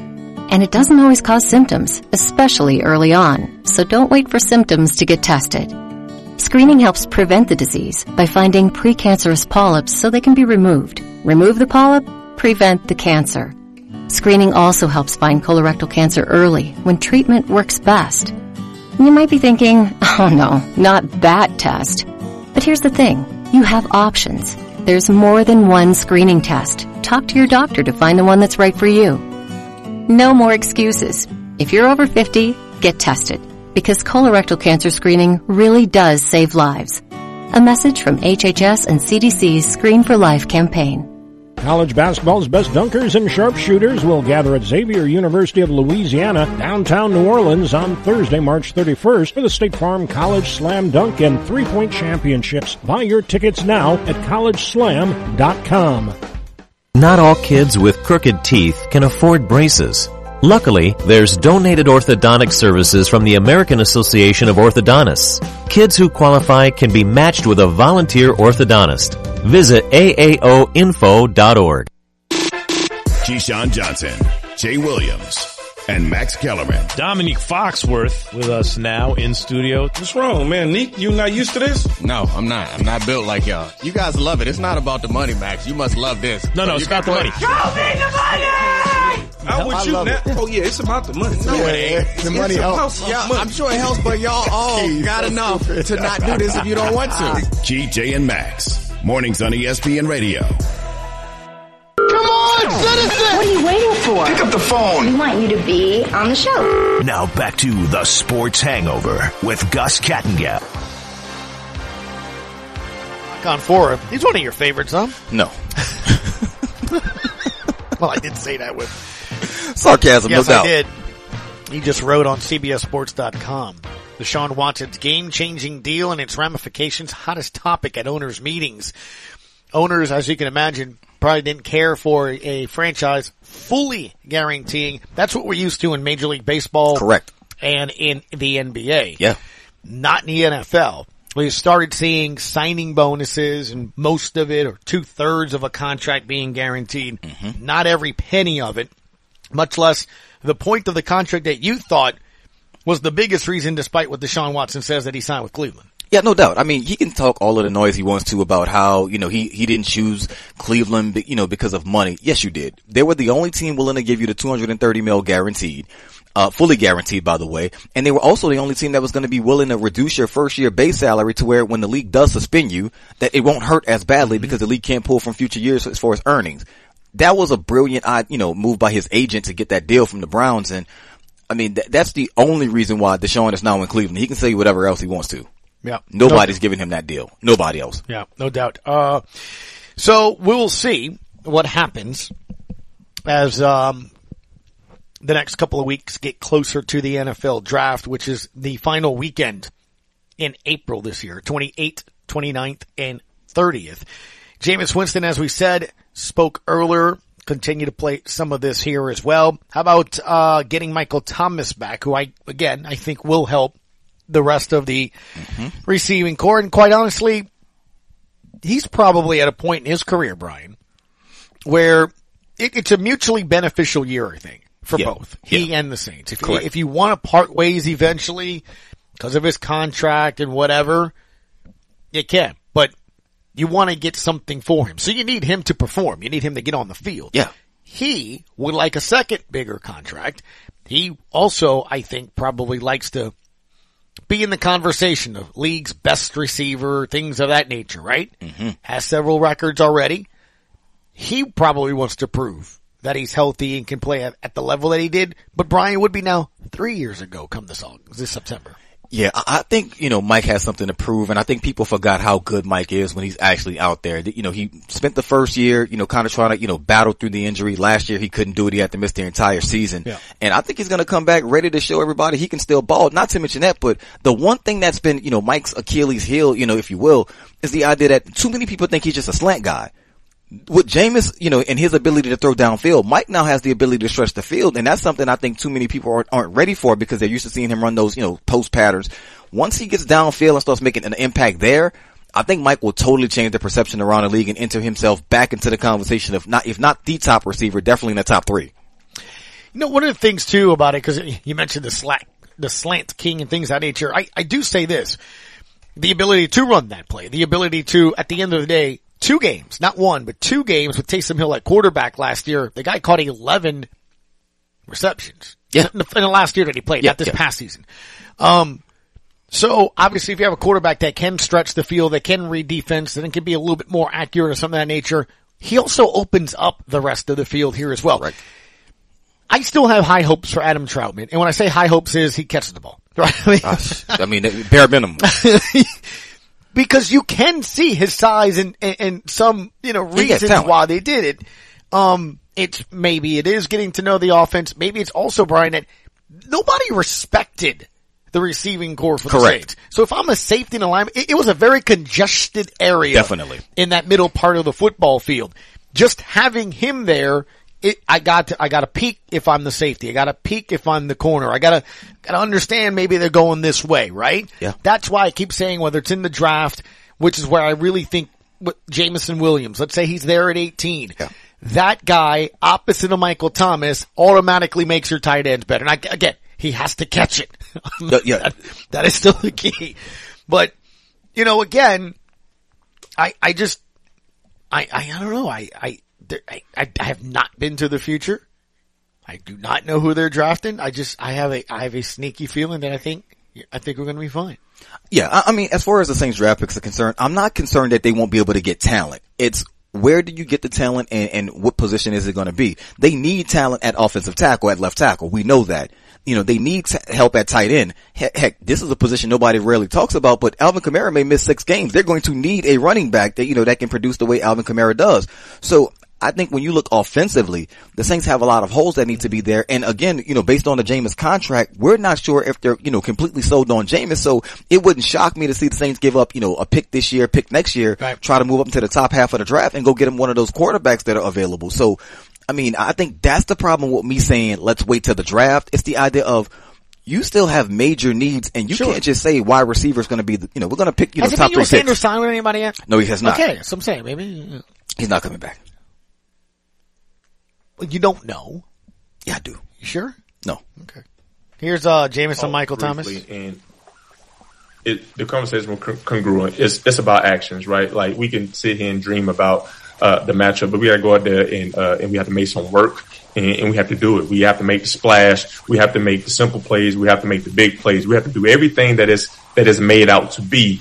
And it doesn't always cause symptoms, especially early on. So don't wait for symptoms to get tested. Screening helps prevent the disease by finding precancerous polyps so they can be removed. Remove the polyp, prevent the cancer. Screening also helps find colorectal cancer early when treatment works best. You might be thinking, oh no, not that test. But here's the thing. You have options. There's more than one screening test. Talk to your doctor to find the one that's right for you. No more excuses. If you're over 50, get tested because colorectal cancer screening really does save lives. A message from HHS and CDC's Screen for Life campaign.
College basketball's best dunkers and sharpshooters will gather at Xavier University of Louisiana, downtown New Orleans on Thursday, March 31st for the State Farm College Slam Dunk and Three Point Championships. Buy your tickets now at collegeslam.com.
Not all kids with crooked teeth can afford braces. Luckily, there's donated orthodontic services from the American Association of Orthodontists. Kids who qualify can be matched with a volunteer orthodontist. Visit aaoinfo.org.
Keyshawn Johnson, Jay Williams, and Max Kellerman.
Dominique Foxworth with us now in studio.
What's wrong, man? Neek, you not used to this?
No, I'm not. I'm not built like y'all. You guys love it. It's not about the money, Max. You must love this.
No, no,
You
it's
can
not the
play-
money.
Show me the money! I'm with
I
you
love
now.
it.
Oh yeah, it's about the money. No,
Yeah,
it ain't.
The
It's
money helps.
some
Yeah,
money.
I'm sure it helps, but y'all all got enough to not do this if you don't want to.
GJ and Max. Mornings on ESPN Radio.
Come on, citizen! What are you waiting for? Pick up the phone. We want you to be on the show.
Now back to the Sports Hangover with Gus Kattengell.
Canfora. He's one of your favorites, huh?
No.
well, I did say that with
Sarcasm,
yes,
no doubt.
I did. He just wrote on CBSSports.com. Deshaun Watson's game-changing deal and its ramifications, hottest topic at owners' meetings. Owners, as you can imagine, probably didn't care for a franchise fully guaranteeing. That's what we're used to in Major League Baseball.
Correct.
And in the NBA.
Yeah.
Not in the NFL. We started seeing signing bonuses and most of it or two thirds of a contract being guaranteed. Mm-hmm. Not every penny of it, much less the point of the contract that you thought was the biggest reason despite what Deshaun Watson says that he signed with Cleveland.
Yeah, no doubt. I mean, he can talk all of the noise he wants to about how, you know, he, he didn't choose Cleveland, you know, because of money. Yes, you did. They were the only team willing to give you the 230 mil guaranteed. Uh, fully guaranteed, by the way. And they were also the only team that was going to be willing to reduce your first year base salary to where when the league does suspend you, that it won't hurt as badly because the league can't pull from future years as far as earnings. That was a brilliant, uh, you know, move by his agent to get that deal from the Browns. And I mean, th- that's the only reason why Deshaun is now in Cleveland. He can say whatever else he wants to.
Yeah.
Nobody's giving him that deal. Nobody else.
Yeah, no doubt. Uh, so we'll see what happens as um, the next couple of weeks get closer to the NFL draft, which is the final weekend in April this year, 28th, 29th, and 30th. Jameis Winston, as we said, spoke earlier, continue to play some of this here as well. How about uh, getting Michael Thomas back, who I, again, I think will help the rest of the receiving corps. And quite honestly, he's probably at a point in his career, Brian, where it, it's a mutually beneficial year, I think, for
Yeah.
both he and the Saints. If,
Correct.
if you want to part ways eventually because of his contract and whatever, you can. You want to get something for him, so you need him to perform. You need him to get on the field.
Yeah.
He would like a second bigger contract. He also, I think, probably likes to be in the conversation of league's best receiver, things of that nature, right? Mm-hmm. Has several records already. He probably wants to prove that he's healthy and can play at, at the level that he did, but Brian would be now three years ago come this August, this September.
Yeah, I think, you know, Mike has something to prove and I think people forgot how good Mike is when he's actually out there. You know, he spent the first year, you know, kind of trying to, you know, battle through the injury. Last year he couldn't do it. He had to miss the entire season.
Yeah.
And I think he's going to come back ready to show everybody he can still ball. Not to mention that, but the one thing that's been, you know, Mike's Achilles heel, you know, if you will, is the idea that too many people think he's just a slant guy with Jameis, you know, and his ability to throw downfield, Mike now has the ability to stretch the field, and that's something I think too many people aren't, aren't ready for because they're used to seeing him run those, you know, post patterns. Once he gets downfield and starts making an impact there, I think Mike will totally change the perception around the league and enter himself back into the conversation of not, if not the top receiver, definitely in the top three.
You know, one of the things too about it, cause you mentioned the slant, the slant king and things that nature. I, I do say this, the ability to run that play, the ability to, at the end of the day, two games, not one, but two games with Taysom Hill at quarterback last year. The guy caught 11 receptions.
Yeah.
In the, in the last year that he played,
Yeah,
not this
yeah.
past season. Um, so obviously if you have a quarterback that can stretch the field, that can read defense, and it can be a little bit more accurate or something of that nature, he also opens up the rest of the field here as well.
Right.
I still have high hopes for Adam Trautman. And when I say high hopes is he catches the ball. Right? I mean,
I mean, bare minimum.
because you can see his size and, and, and some, you know, reasons why they did it. Um, it's maybe it is getting to know the offense. Maybe it's also Brian that nobody respected the receiving corps for the Saints. So if I'm a safety in alignment, it, it was a very congested area.
Definitely.
In that middle part of the football field. Just having him there, it, I got to, I got to peek if I'm the safety. I got to peek if I'm the corner. I got to, got to understand maybe they're going this way, right?
Yeah.
That's why I keep saying whether it's in the draft, which is where I really think Jameson Williams, let's say he's there at 18.
Yeah.
That guy opposite of Michael Thomas automatically makes your tight ends better. And I, again, he has to catch it.
Yeah, yeah.
That- that is still the key. But, you know, again, I, I just, I, I, I don't know. I, I, I, I have not been to the future. I do not know who they're drafting. I just, I have a, I have a sneaky feeling that I think, I think we're going to be fine.
Yeah, I, I mean, as far as the Saints draft picks are concerned, I'm not concerned that they won't be able to get talent. It's where do you get the talent and, and what position is it going to be? They need talent at offensive tackle, at left tackle. We know that. You know, they need help at tight end. Heck, heck, this is a position nobody rarely talks about, but Alvin Kamara may miss six games. They're going to need a running back that, you know, that can produce the way Alvin Kamara does. So I think when you look offensively, the Saints have a lot of holes that need to be there. And again, you know, based on the Jameis contract, we're not sure if they're, you know, completely sold on Jameis. So it wouldn't shock me to see the Saints give up, you know, a pick this year, pick next year,
Right.
try to move up into the top half of the draft and go get him one of those quarterbacks that are available. So, I mean, I think that's the problem with me saying let's wait till the draft. It's the idea of you still have major needs and you
Sure.
can't just say why receiver is going to be, the, you know, we're going to pick, you know,
Has
top
Emmanuel
three
Sanders signed with anybody yet?
No, he has not.
Okay, so I'm saying maybe
He's not coming back.
You don't know.
Yeah, I do.
You sure?
No.
Okay. Here's uh Jameson
Oh,
Michael Thomas.
briefly, And it, the conversation was con- congruent. It's, it's about actions, right? Like we can sit here and dream about, uh, the matchup, but we gotta go out there and, uh, and we have to make some work and, and we have to do it. We have to make the splash. We have to make the simple plays. We have to make the big plays. We have to do everything that is, that is made out to be.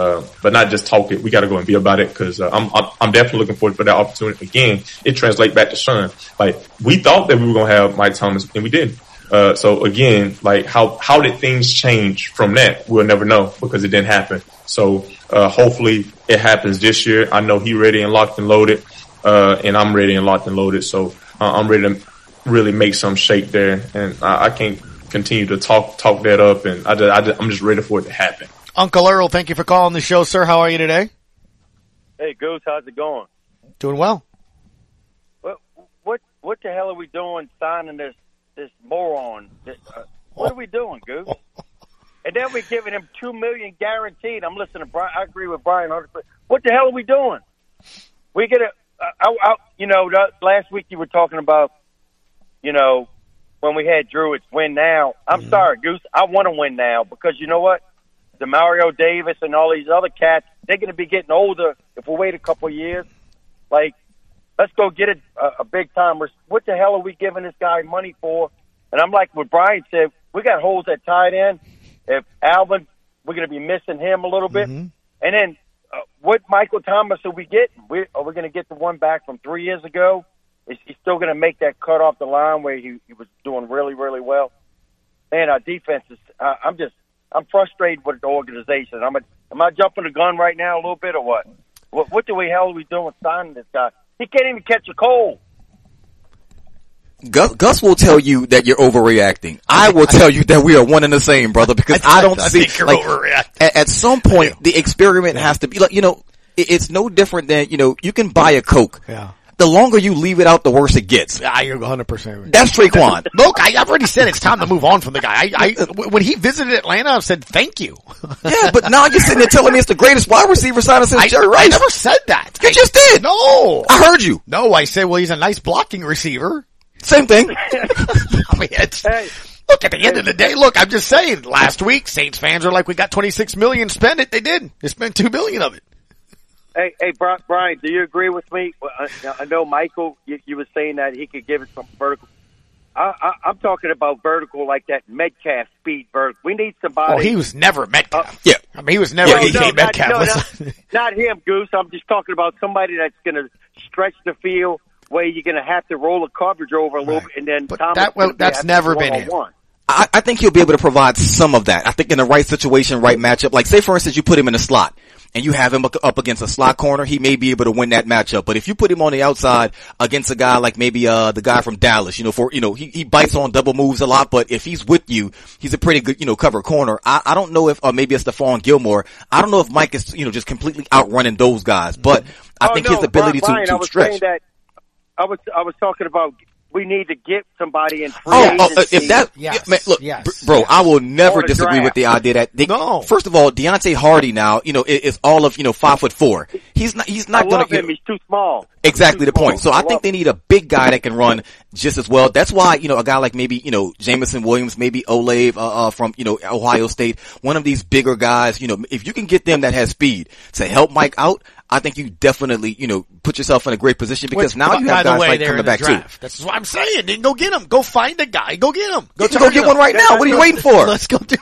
Uh, but not just talk it. We got to go and be about it because uh, I'm, I'm definitely looking forward for that opportunity. Again, it translates back to Sean. Like we thought that we were gonna have Mike Thomas, and we didn't. Uh, so again, like how how did things change from that? We'll never know because it didn't happen. So uh, hopefully it happens this year. I know he ready and locked and loaded, uh, and I'm ready and locked and loaded. So I'm ready to really make some shake there, and I, I can't continue to talk talk that up. And I just, I just, I'm just ready for it to happen.
Uncle Earl, thank you for calling the show, sir. How are you today?
Hey, Goose, how's it going?
Doing well.
What what what the hell are we doing signing this this moron? This, uh, what are we doing, Goose? And then we're giving him two million guaranteed. I'm listening to Brian. I agree with Brian. 100%. What the hell are we doing? We get a I, I, you know, last week you were talking about, you know, when we had Drew, it's win now. I'm
Mm-hmm.
sorry, Goose. I want to win now because you know what? Demario Davis and all these other cats, they're going to be getting older if we wait a couple of years. Like, let's go get a, a, a big time. What the hell are we giving this guy money for? And I'm like what Brian said, we got holes at tight end. If Alvin, we're going to be missing him a little bit.
Mm-hmm.
And then uh, what Michael Thomas are we getting? We, are we going to get the one back from three years ago? Is he still going to make that cut off the line where he, he was doing really, really well? Man, our defense is. Uh, I'm just. I'm frustrated with the organization. I'm. A, am I jumping the gun right now a little bit or what? What, what the hell are we doing with signing this guy? He can't even catch a cold.
Gus, Gus will tell you that you're overreacting. I will tell you that we are one and the same, brother, because I, don't
I
see,
think you're
like,
overreacting.
at, at some point, the experiment has to be like, you know, it's no different than, you know, you can buy a Coke.
Yeah.
The longer you leave it out, the worse it gets.
You're 100% right.
That's Tre'Quan.
Look, I, I've already said it's time to move on from the guy. I, I, when he visited Atlanta, I said thank you.
yeah, but now you're sitting there telling me it's the greatest wide receiver signing since
I,
Jerry
I
Rice.
never said that.
You just did.
No.
I heard you.
No, I said, well, he's a nice blocking receiver.
Same thing.
I mean, it's, look, at the end of the day, look, I'm just saying, last week, Saints fans are like, we got 26 million, spend it. They did. They spent 2 million of it.
Hey, hey, Bri- Brian, do you agree with me? I, I know Michael, you, you were saying that he could give us some vertical. I, I, I'm talking about vertical like that Metcalf speed vertical. We need somebody.
Oh, he was never Metcalf.
Uh, yeah.
I mean, he was never
No,
DK
no, not-
Metcalf.
no, not, not him, Goose. I'm just talking about somebody that's going to stretch the field where you're going to have to roll the coverage over a little bit, and then Thomas
that- well, that's never been him.
one-on-one.
I, I think he'll be able to provide some of that. I think in the right situation, right matchup, like say for instance you put him in a slot and you have him up- against a slot corner, he may be able to win that matchup. But if you put him on the outside against a guy like maybe, uh, the guy from Dallas, you know, for, you know, he, he bites on double moves a lot, but if he's with you, he's a pretty good, you know, cover corner. I, I don't know if, uh, maybe it's Stephon Gilmore. I don't know if Mike is, you know, just completely outrunning those guys, but I
Oh,
think
no,
his ability
Brian,
to,
I was
stretch.
saying that I was I was talking about we need to get somebody in free
Oh, oh, uh, if that, yeah, man, look, br- bro, I will never disagree
draft.
with the idea that they, first of all, Deonte Harty now, you know, is, is all of, you know, five foot four. He's not, he's not gonna,
love him. He's too small.
Exactly the point. So I
love
think they need a big guy that can run just as well. That's why, you know, a guy like maybe, you know, Jameson Williams, maybe Olave, uh, uh, from, you know, Ohio State, one of these bigger guys, you know, if you can get them that has speed to help Mike out, I think you definitely, you know, put yourself in a great position because
Which,
now you have
the
guys
way,
like coming
in the
back too.
That's what I'm saying. Then go get him. Go find a guy. Go get him. Go,
go
target
get one
him.
right now. What are you waiting for?
Let's go do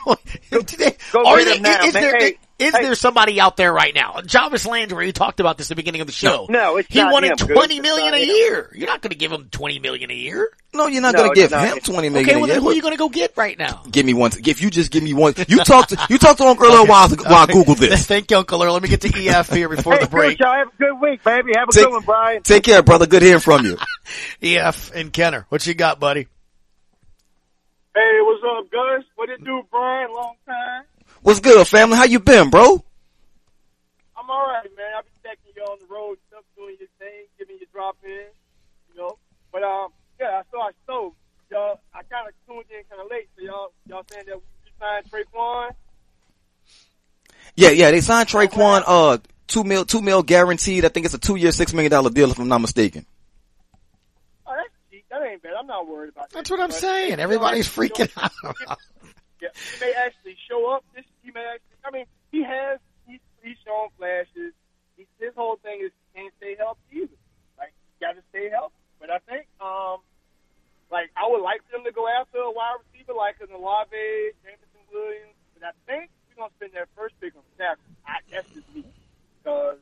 it.
Go
Are
get
they-
him now,
is
man.
there,
Hey,
is
hey.
there somebody out there right now? Jarvis Landry, you talked about this at the beginning of the show.
No, it's
he
not
wanted
him, Goose.
twenty
It's
a
him.
year. You're not going to give him twenty million a year.
No, you're not
No,
gonna give
not.
him twenty million
Okay,
a
well
year.
then who are you going to go get right now?
Give me one. If you just give me one, you talk to you talk to Uncle Earl while while I Google this.
Thank you, Uncle Earl. Let me get to EF here before
Hey,
the break.
Goose, y'all have a good week, baby. Have a
Take-
good one, Brian.
Take care, brother. Good hearing from you.
EF and Kenner, what you got, buddy?
Hey, what's up, Gus? What it do, Brian? Long time.
What's good, family? How you been, bro?
I'm all right, man. I've been checking you on the road, stuff, doing your thing, giving you drop in, you know. But um, yeah, I saw I so y'all. I kind of tuned in kind of late, so y'all y'all saying that we signed Tre'Quan.
Yeah, yeah. They signed Tre'Quan, uh, two mil, two mil guaranteed. I think it's a two year, six million dollar deal, if I'm not mistaken.
Oh, that's cheap. That ain't bad. I'm not worried about that.
That's what I'm
But,
saying. Everybody's freaking out.
Yeah, he may actually show up. This may. I mean, he has. He's, he's shown flashes. He, his whole thing is he can't stay healthy either. Like, got to stay healthy. But I think, um, like, I would like them to go after a wide receiver like an Olave, Jameson Williams. But I think we're gonna spend their first pick on tackle. I, that's just me because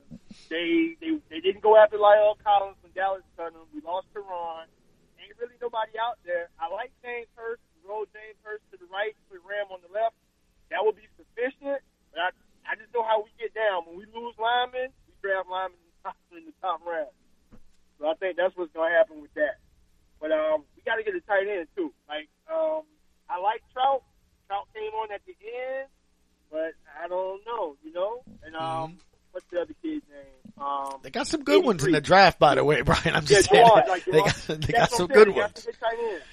they they they didn't go after La'el Collins when Dallas cut him. We lost Terron. Ain't really nobody out there. I like James Hurst. Roll James Hurst to the right, put Ram on the left. Would be sufficient. But I, I just know how we get down. When we lose linemen, we draft linemen in the top, in the top round. So I think that's what's going to happen with that. But um, we got to get a tight end too. Like um, I like Trout. Trout came on at the end, but I don't know. You know, and um, what's the other kid's name? Um,
They got some good ones in the draft, by the way, Brian. I'm
yeah,
just saying.
Gerard, like
they got, they got some
I'm
good
They got
ones.
some good tight ends.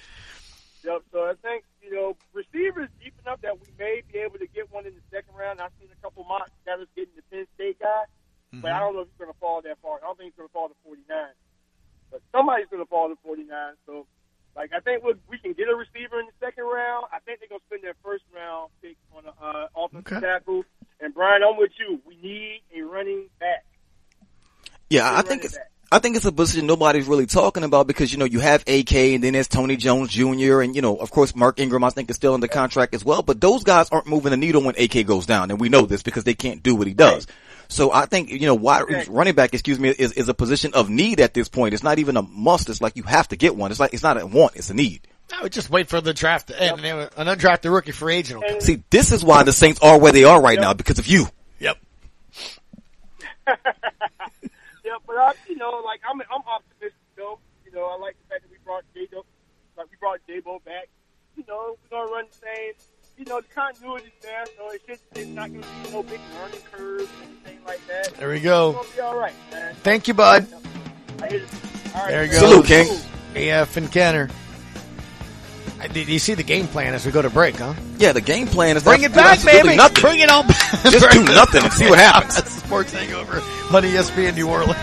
Yep. So I think you know receivers deep enough that we may be able to get one in the second round. I've seen a couple mocks that was getting the Penn State guy.
but I don't know if he's going to fall that far. I don't think he's going to fall to 49. But somebody's going to fall to 49. So, like, I think we'll, we can get a receiver in the second round. I think they're going to spend their first round pick on an uh, offensive tackle. And Brian, I'm with you. We need a running back.
Yeah, I think it's, I think it's a position nobody's really talking about because, you know, you have AK and then there's Tony Jones Jr. and, you know, of course, Mark Ingram, I think is still under contract as well, but those guys aren't moving the needle when AK goes down. And we know this because they can't do what he does. So I think, you know, wide running back, excuse me, is, is a position of need at this point. It's not even a must. It's like you have to get one. It's like, it's not a want. It's a need.
I would just wait for the draft to end. and An undrafted rookie free agent will come.
See, this is why the Saints are where they are right now because of you.
Yep.
Yeah, but I, you know, like I'm, I'm optimistic though. You know, I like the fact that we brought Dabo, like we brought Dabo back. You know, we're gonna run the same. You know, the continuity's there, so it's just it's not gonna be no big learning curve or anything like that.
There we go.
It's gonna be all right, man.
Thank you, bud.
I hear it. All right,
There you
man.
go.
Salute, King.
Yeah, Finn Kenner. I- Did you see the game plan as we go to break, huh?
Yeah, the game plan is
Bring
not-
it back,
absolutely
baby.
Nothing.
Bring it on back.
Just do nothing and see what happens.
That's the Sports Hangover on ESPN New Orleans.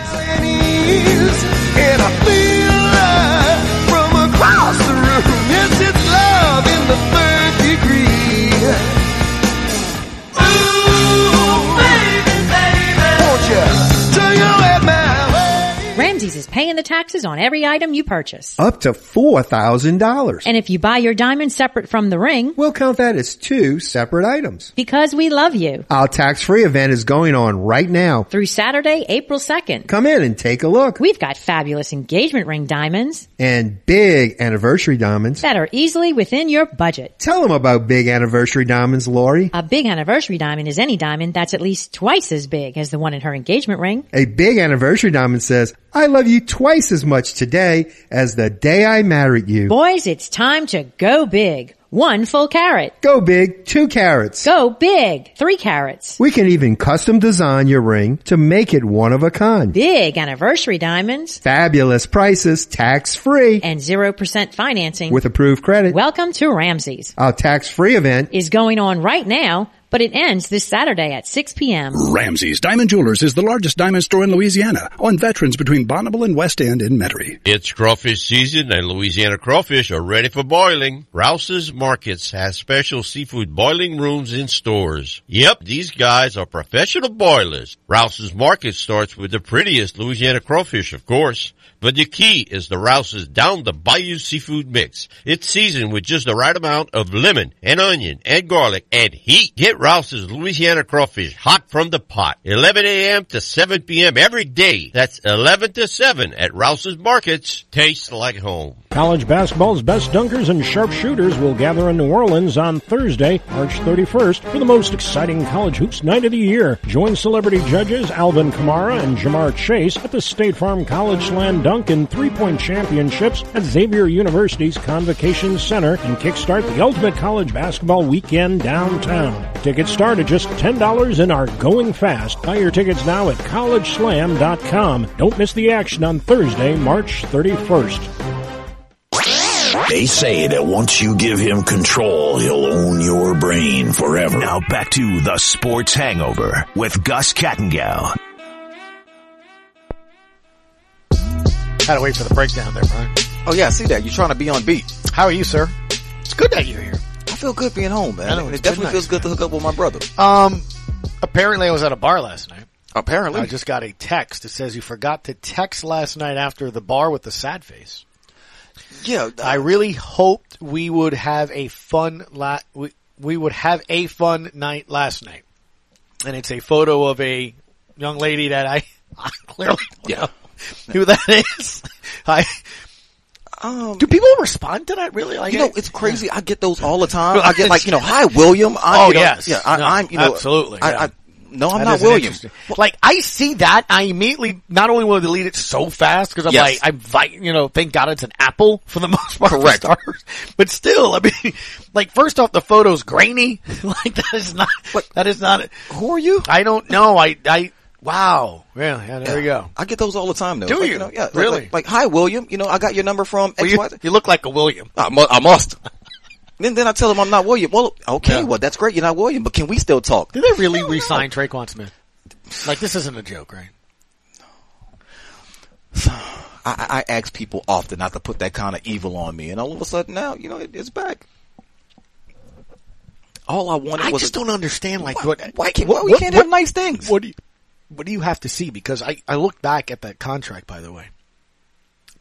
Is paying the taxes on every item you purchase.
Up to $4,000.
And if you buy your diamond separate from the ring,
We'll count that as two separate items.
because we love you.
Our tax-free event is going on right now.
Through Saturday, April 2nd.
Come in and take a look.
We've got fabulous engagement ring diamonds
And big anniversary diamonds.
that are easily within your budget.
Tell them about big anniversary diamonds, Lori.
A big anniversary diamond is any diamond that's at least twice as big as the one in her engagement ring.
A big anniversary diamond says, I love you twice as much today as the day I married you.
Boys, it's time to go big. One full carat.
Go big, two carats.
Go big. Three carats.
We can even custom design your ring to make it one of a kind.
Big anniversary diamonds.
Fabulous prices, tax free.
And 0% financing.
With approved credit.
Welcome to Ramsey's.
Our tax free event
Is going on right now, but it ends this Saturday at 6 p.m.
Ramsey's Diamond Jewelers is the largest diamond store in Louisiana on Veterans between Bonnabel and West End in Metairie.
It's crawfish season and Louisiana crawfish are ready for boiling. Rouse's Markets has special seafood boiling rooms in stores. Yep, these guys are professional boilers. Rouse's Market starts with the prettiest Louisiana crawfish, of course. But the key is the Rouse's down the bayou seafood mix. It's seasoned with just the right amount of lemon and onion and garlic and heat. Get Rouse's Louisiana crawfish hot from the pot. 11 a.m. to 7 p.m. every day. That's 11 to 7 at Rouse's Markets. Tastes like home.
College basketball's best dunkers and sharpshooters will gather in New Orleans on Thursday, March 31st for the most exciting college hoops night of the year. Join celebrity judges Alvin Kamara and Ja'Marr Chase at the State Farm College Slam Dunk and Three-Point Championships at Xavier University's Convocation Center and kickstart the ultimate college basketball weekend downtown. Tickets start at just $10 and are going fast. Buy your tickets now at collegeslam.com. Don't miss the action on Thursday, March 31st.
They say that once you give him control, he'll own your brain forever. Now back to the Sports Hangover with Gus Kattengell.
Had to wait for the breakdown there, Brian.
Oh yeah, I see that. You're trying to be on beat.
How are you, sir? It's good that you're here.
I feel good being home, man.
Know,
it definitely
good
feels
night,
good to hook up with my brother.
Um, apparently I was at a bar last night.
Apparently.
I just got a text. It says you forgot to text last night after the bar with the sad face.
Yeah.
I really hoped we would have a fun la- we, we would have a fun night last night. And it's a photo of a young lady that I, I clearly don't know who that is. I,
Um,
do people respond to that really? Like,
you know, it's crazy. I get those all the time. I get like, you know, hi William. I,
oh
you know,
yes,
yeah. I,
No,
I'm, you know,
absolutely.
I,
yeah.
I, no, I'm
That
not
is
William.
interesting- Like I see that, I immediately not only will I delete it so fast because I'm
Yes.
like, I'm, vi- you know, thank God it's an Apple for the most part. for
Correct.
starters. But still, I mean, like first off, the photo's grainy. like that is not. that is not.
Who are you?
I don't know. I I wow. Yeah, yeah there you go.
I get those all the time though.
Do
like,
you?
know, yeah.
Really?
Like, like, hi William. You know, I got your number from
Well, you, you look like a William.
I, mu- I must. then, then I tell them I'm not William. Well, okay,
Yeah.
well that's great. You're not William, but can we still talk?
Did they really re-sign Tre'Quan Smith? Like this isn't a joke, right?
I, I ask people often not to put that kind of evil on me, and all of a sudden now, you know, it, it's back. All I wanted
I
was
just
a-
don't understand. Like what?
why can't- why we can't have nice things?
What do you? What do you have to see? Because I I look back at that contract. By the way,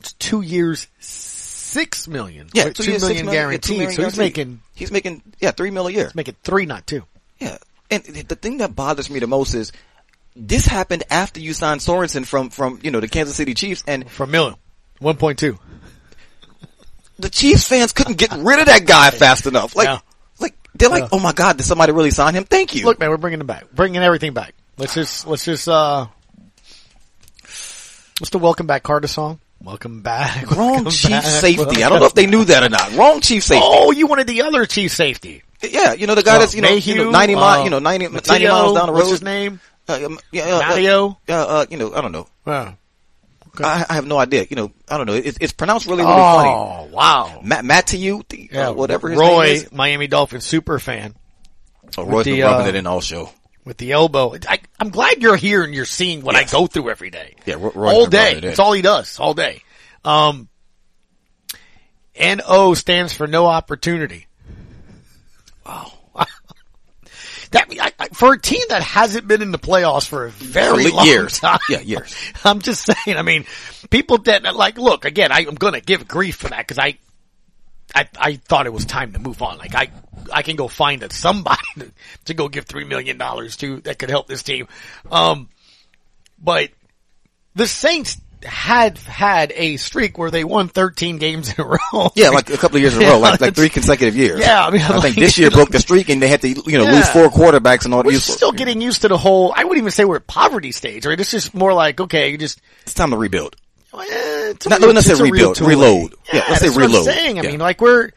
it's two years, six million.
Yeah, two
two
years,
million
million, yeah, two
guaranteed. so he's
guaranteed.
making
he's making yeah three mil a year.
he's making three, not two.
Yeah, and the thing that bothers me the most is this happened after you signed Sorensen from from you know the Kansas City Chiefs, and
million, one point two.
The Chiefs fans couldn't get rid of that guy fast enough. Like, like they're like, oh my god, did somebody really sign him? Thank you.
Look, man, we're bringing him back, bringing everything back. Let's just let's just uh, what's the welcome back Carter song? Welcome back.
Wrong
welcome
chief
back,
safety. I don't know if they knew that or not. Wrong chief safety.
Oh, you wanted the other chief safety.
Yeah, you know the guy
Uh,
that's you know, you know
Mayhew,
ninety miles,
uh,
you know 90, 90 miles down the road.
what's his name?
Uh, um, yeah, uh, uh,
Mario?
Uh, uh, you know, I don't know.
Wow.
I, I have no idea. You know, I don't know. It's, it's pronounced really, really
Oh,
funny.
Oh, wow.
Matt, Matt to you, the,
Yeah,
uh, whatever his
Roy,
name is.
Miami Dolphins super fan.
Oh, Roy's
the,
been rubbing
uh,
it in all show.
With the elbow. I, I'm glad you're here and you're seeing what I go through every day.
Yeah, Roy,
all day.
it.
It's all he does, all day. Um, NO stands for no opportunity. Wow. that, I, I, for a team that hasn't been in the playoffs for a very long
years.
time.
Yeah, years.
I'm just saying, I mean, people that, like, look, again, I, I'm gonna give grief for that because I, I, I thought it was time to move on. Like, I, I can go find a, somebody to, to go give three million dollars to that could help this team. Um, but the Saints had had a streak where they won 13 games in a row.
Yeah, like a couple of years in a row, like like three consecutive years.
Yeah, I mean,
I
like-
think this year broke the streak, and they had to you know lose four quarterbacks and all.
We're still getting used to the whole, I wouldn't even say we're at poverty stage, right? It's just more like, okay, you just,
It's time to rebuild.
Eh, it's
Not-
real-
let's say rebuild, reload. Yeah, let's say
that's what I'm saying. I
Yeah.
mean, like we're,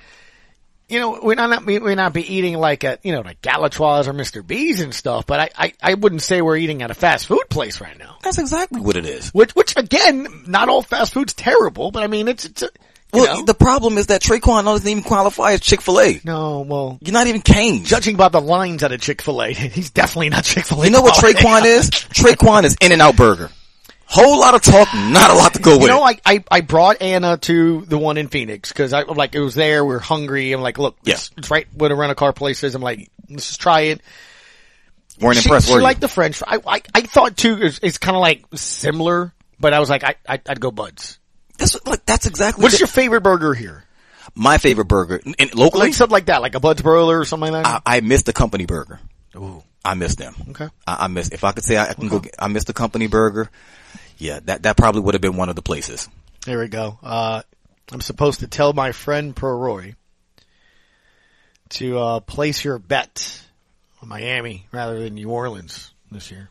you know, we're not, we we're not be eating like a, you know, like Galatoire's or Mr. B's and stuff, but I, I, I wouldn't say we're eating at a fast food place right now.
That's exactly what it is.
Which, which again, not all fast food's terrible, but I mean, it's, it's, a,
Well,
know.
the problem is that Tre'Quan doesn't even qualify as Chick Fil A.
No, well,
you're not even Kane.
Judging by the lines at a Chick Fil A, he's definitely not Chick Fil A.
You know what Tre'Quan is? Tre'Quan is In and Out Burger. Whole lot of talk, not a lot to go
You
with.
You
know.
I, I, I brought Anna to the one in Phoenix because I like it was there. We are hungry. I'm like, look, it's, it's right where the rental car place is. I'm like, let's just try it.
Weren't
she,
impressed,
She
were you?
liked the French. I, I, I thought too. It's, it's kind of like similar, but I was like, I, I I'd go Buds.
That's like that's exactly.
What's
the-
your favorite burger here?
my favorite burger? And locally,
Like something like that, like a Buds broiler or something like that.
I, I miss the company burger.
Ooh.
I miss them.
Okay.
I, I miss. If I could say I, I can go, get, I miss the company burger. Yeah, that that probably would have been one of the places.
There we go. Uh, I'm supposed to tell my friend Pro Roy to uh, place your bet on Miami rather than New Orleans this year.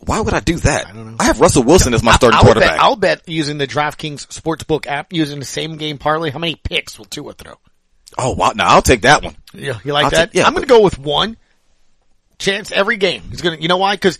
Why would I do that?
I don't know.
I have Russell Wilson as my starting
I'll
quarterback.
Bet, I'll bet using the DraftKings Sportsbook app, using the same game parlay, how many picks will Tua throw?
oh wow! Now I'll take that one.
Yeah, you like
I'll
that?
take- yeah,
I'm going to go with one chance every game. He's going to, you know why? Because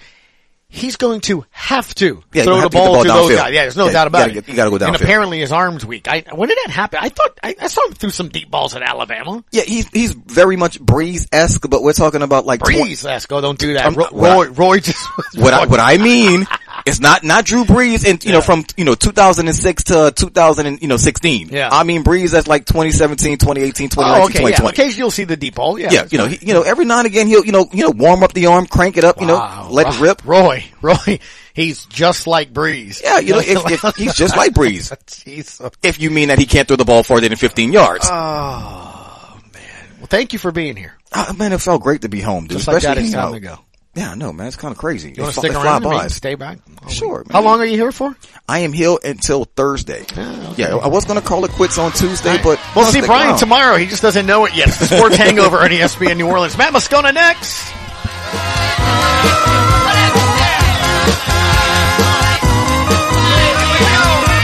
he's going to have to
Yeah,
throw the
to get the
ball
ball
to those guys. Yeah, there's no
Yeah,
doubt
you
about
gotta
it.
you gotta go
And
downfield.
apparently his arm's weak. I, when did that happen? I thought I, I saw him through some deep balls at Alabama.
Yeah, he's he's very much Brees esque, but we're talking about like
Brees, let's go. Don't do that.
I'm-
Ro-
I-
Roy, Roy just.
what I, what I mean is not not Drew Brees and you know from you know 2006 to 2016.
Yeah.
I mean Brees that's like 2017, 2018, 2019,
Oh, okay, yeah. Occasionally you'll see the deep ball. Yeah,
Yeah, you know, he, you know, every now and again he'll, you know, you know, warm up the arm, crank it up, you know, let it rip.
Roy, Roy, he's just like Brees.
Yeah, you know, if, if he's just like.
Jeez.
If you mean that he can't throw the ball farther than 15 yards.
Oh man. Well, thank you for being here.
Ah, man, it felt great to be home, dude.
Just like that,
Especially,
it's
you
time
know,
to go.
Yeah, no, man, it's kind of crazy.
You want to stick around?
By.
Stay back.
Oh, sure. Man.
How long are you here for?
I am here until Thursday. Oh, okay. Yeah, I was going to call it quits on Tuesday, right. but
we'll see Brian
around.
tomorrow. He just doesn't know it yet. It's the sports hangover on ESPN New Orleans. Matt Moscona next.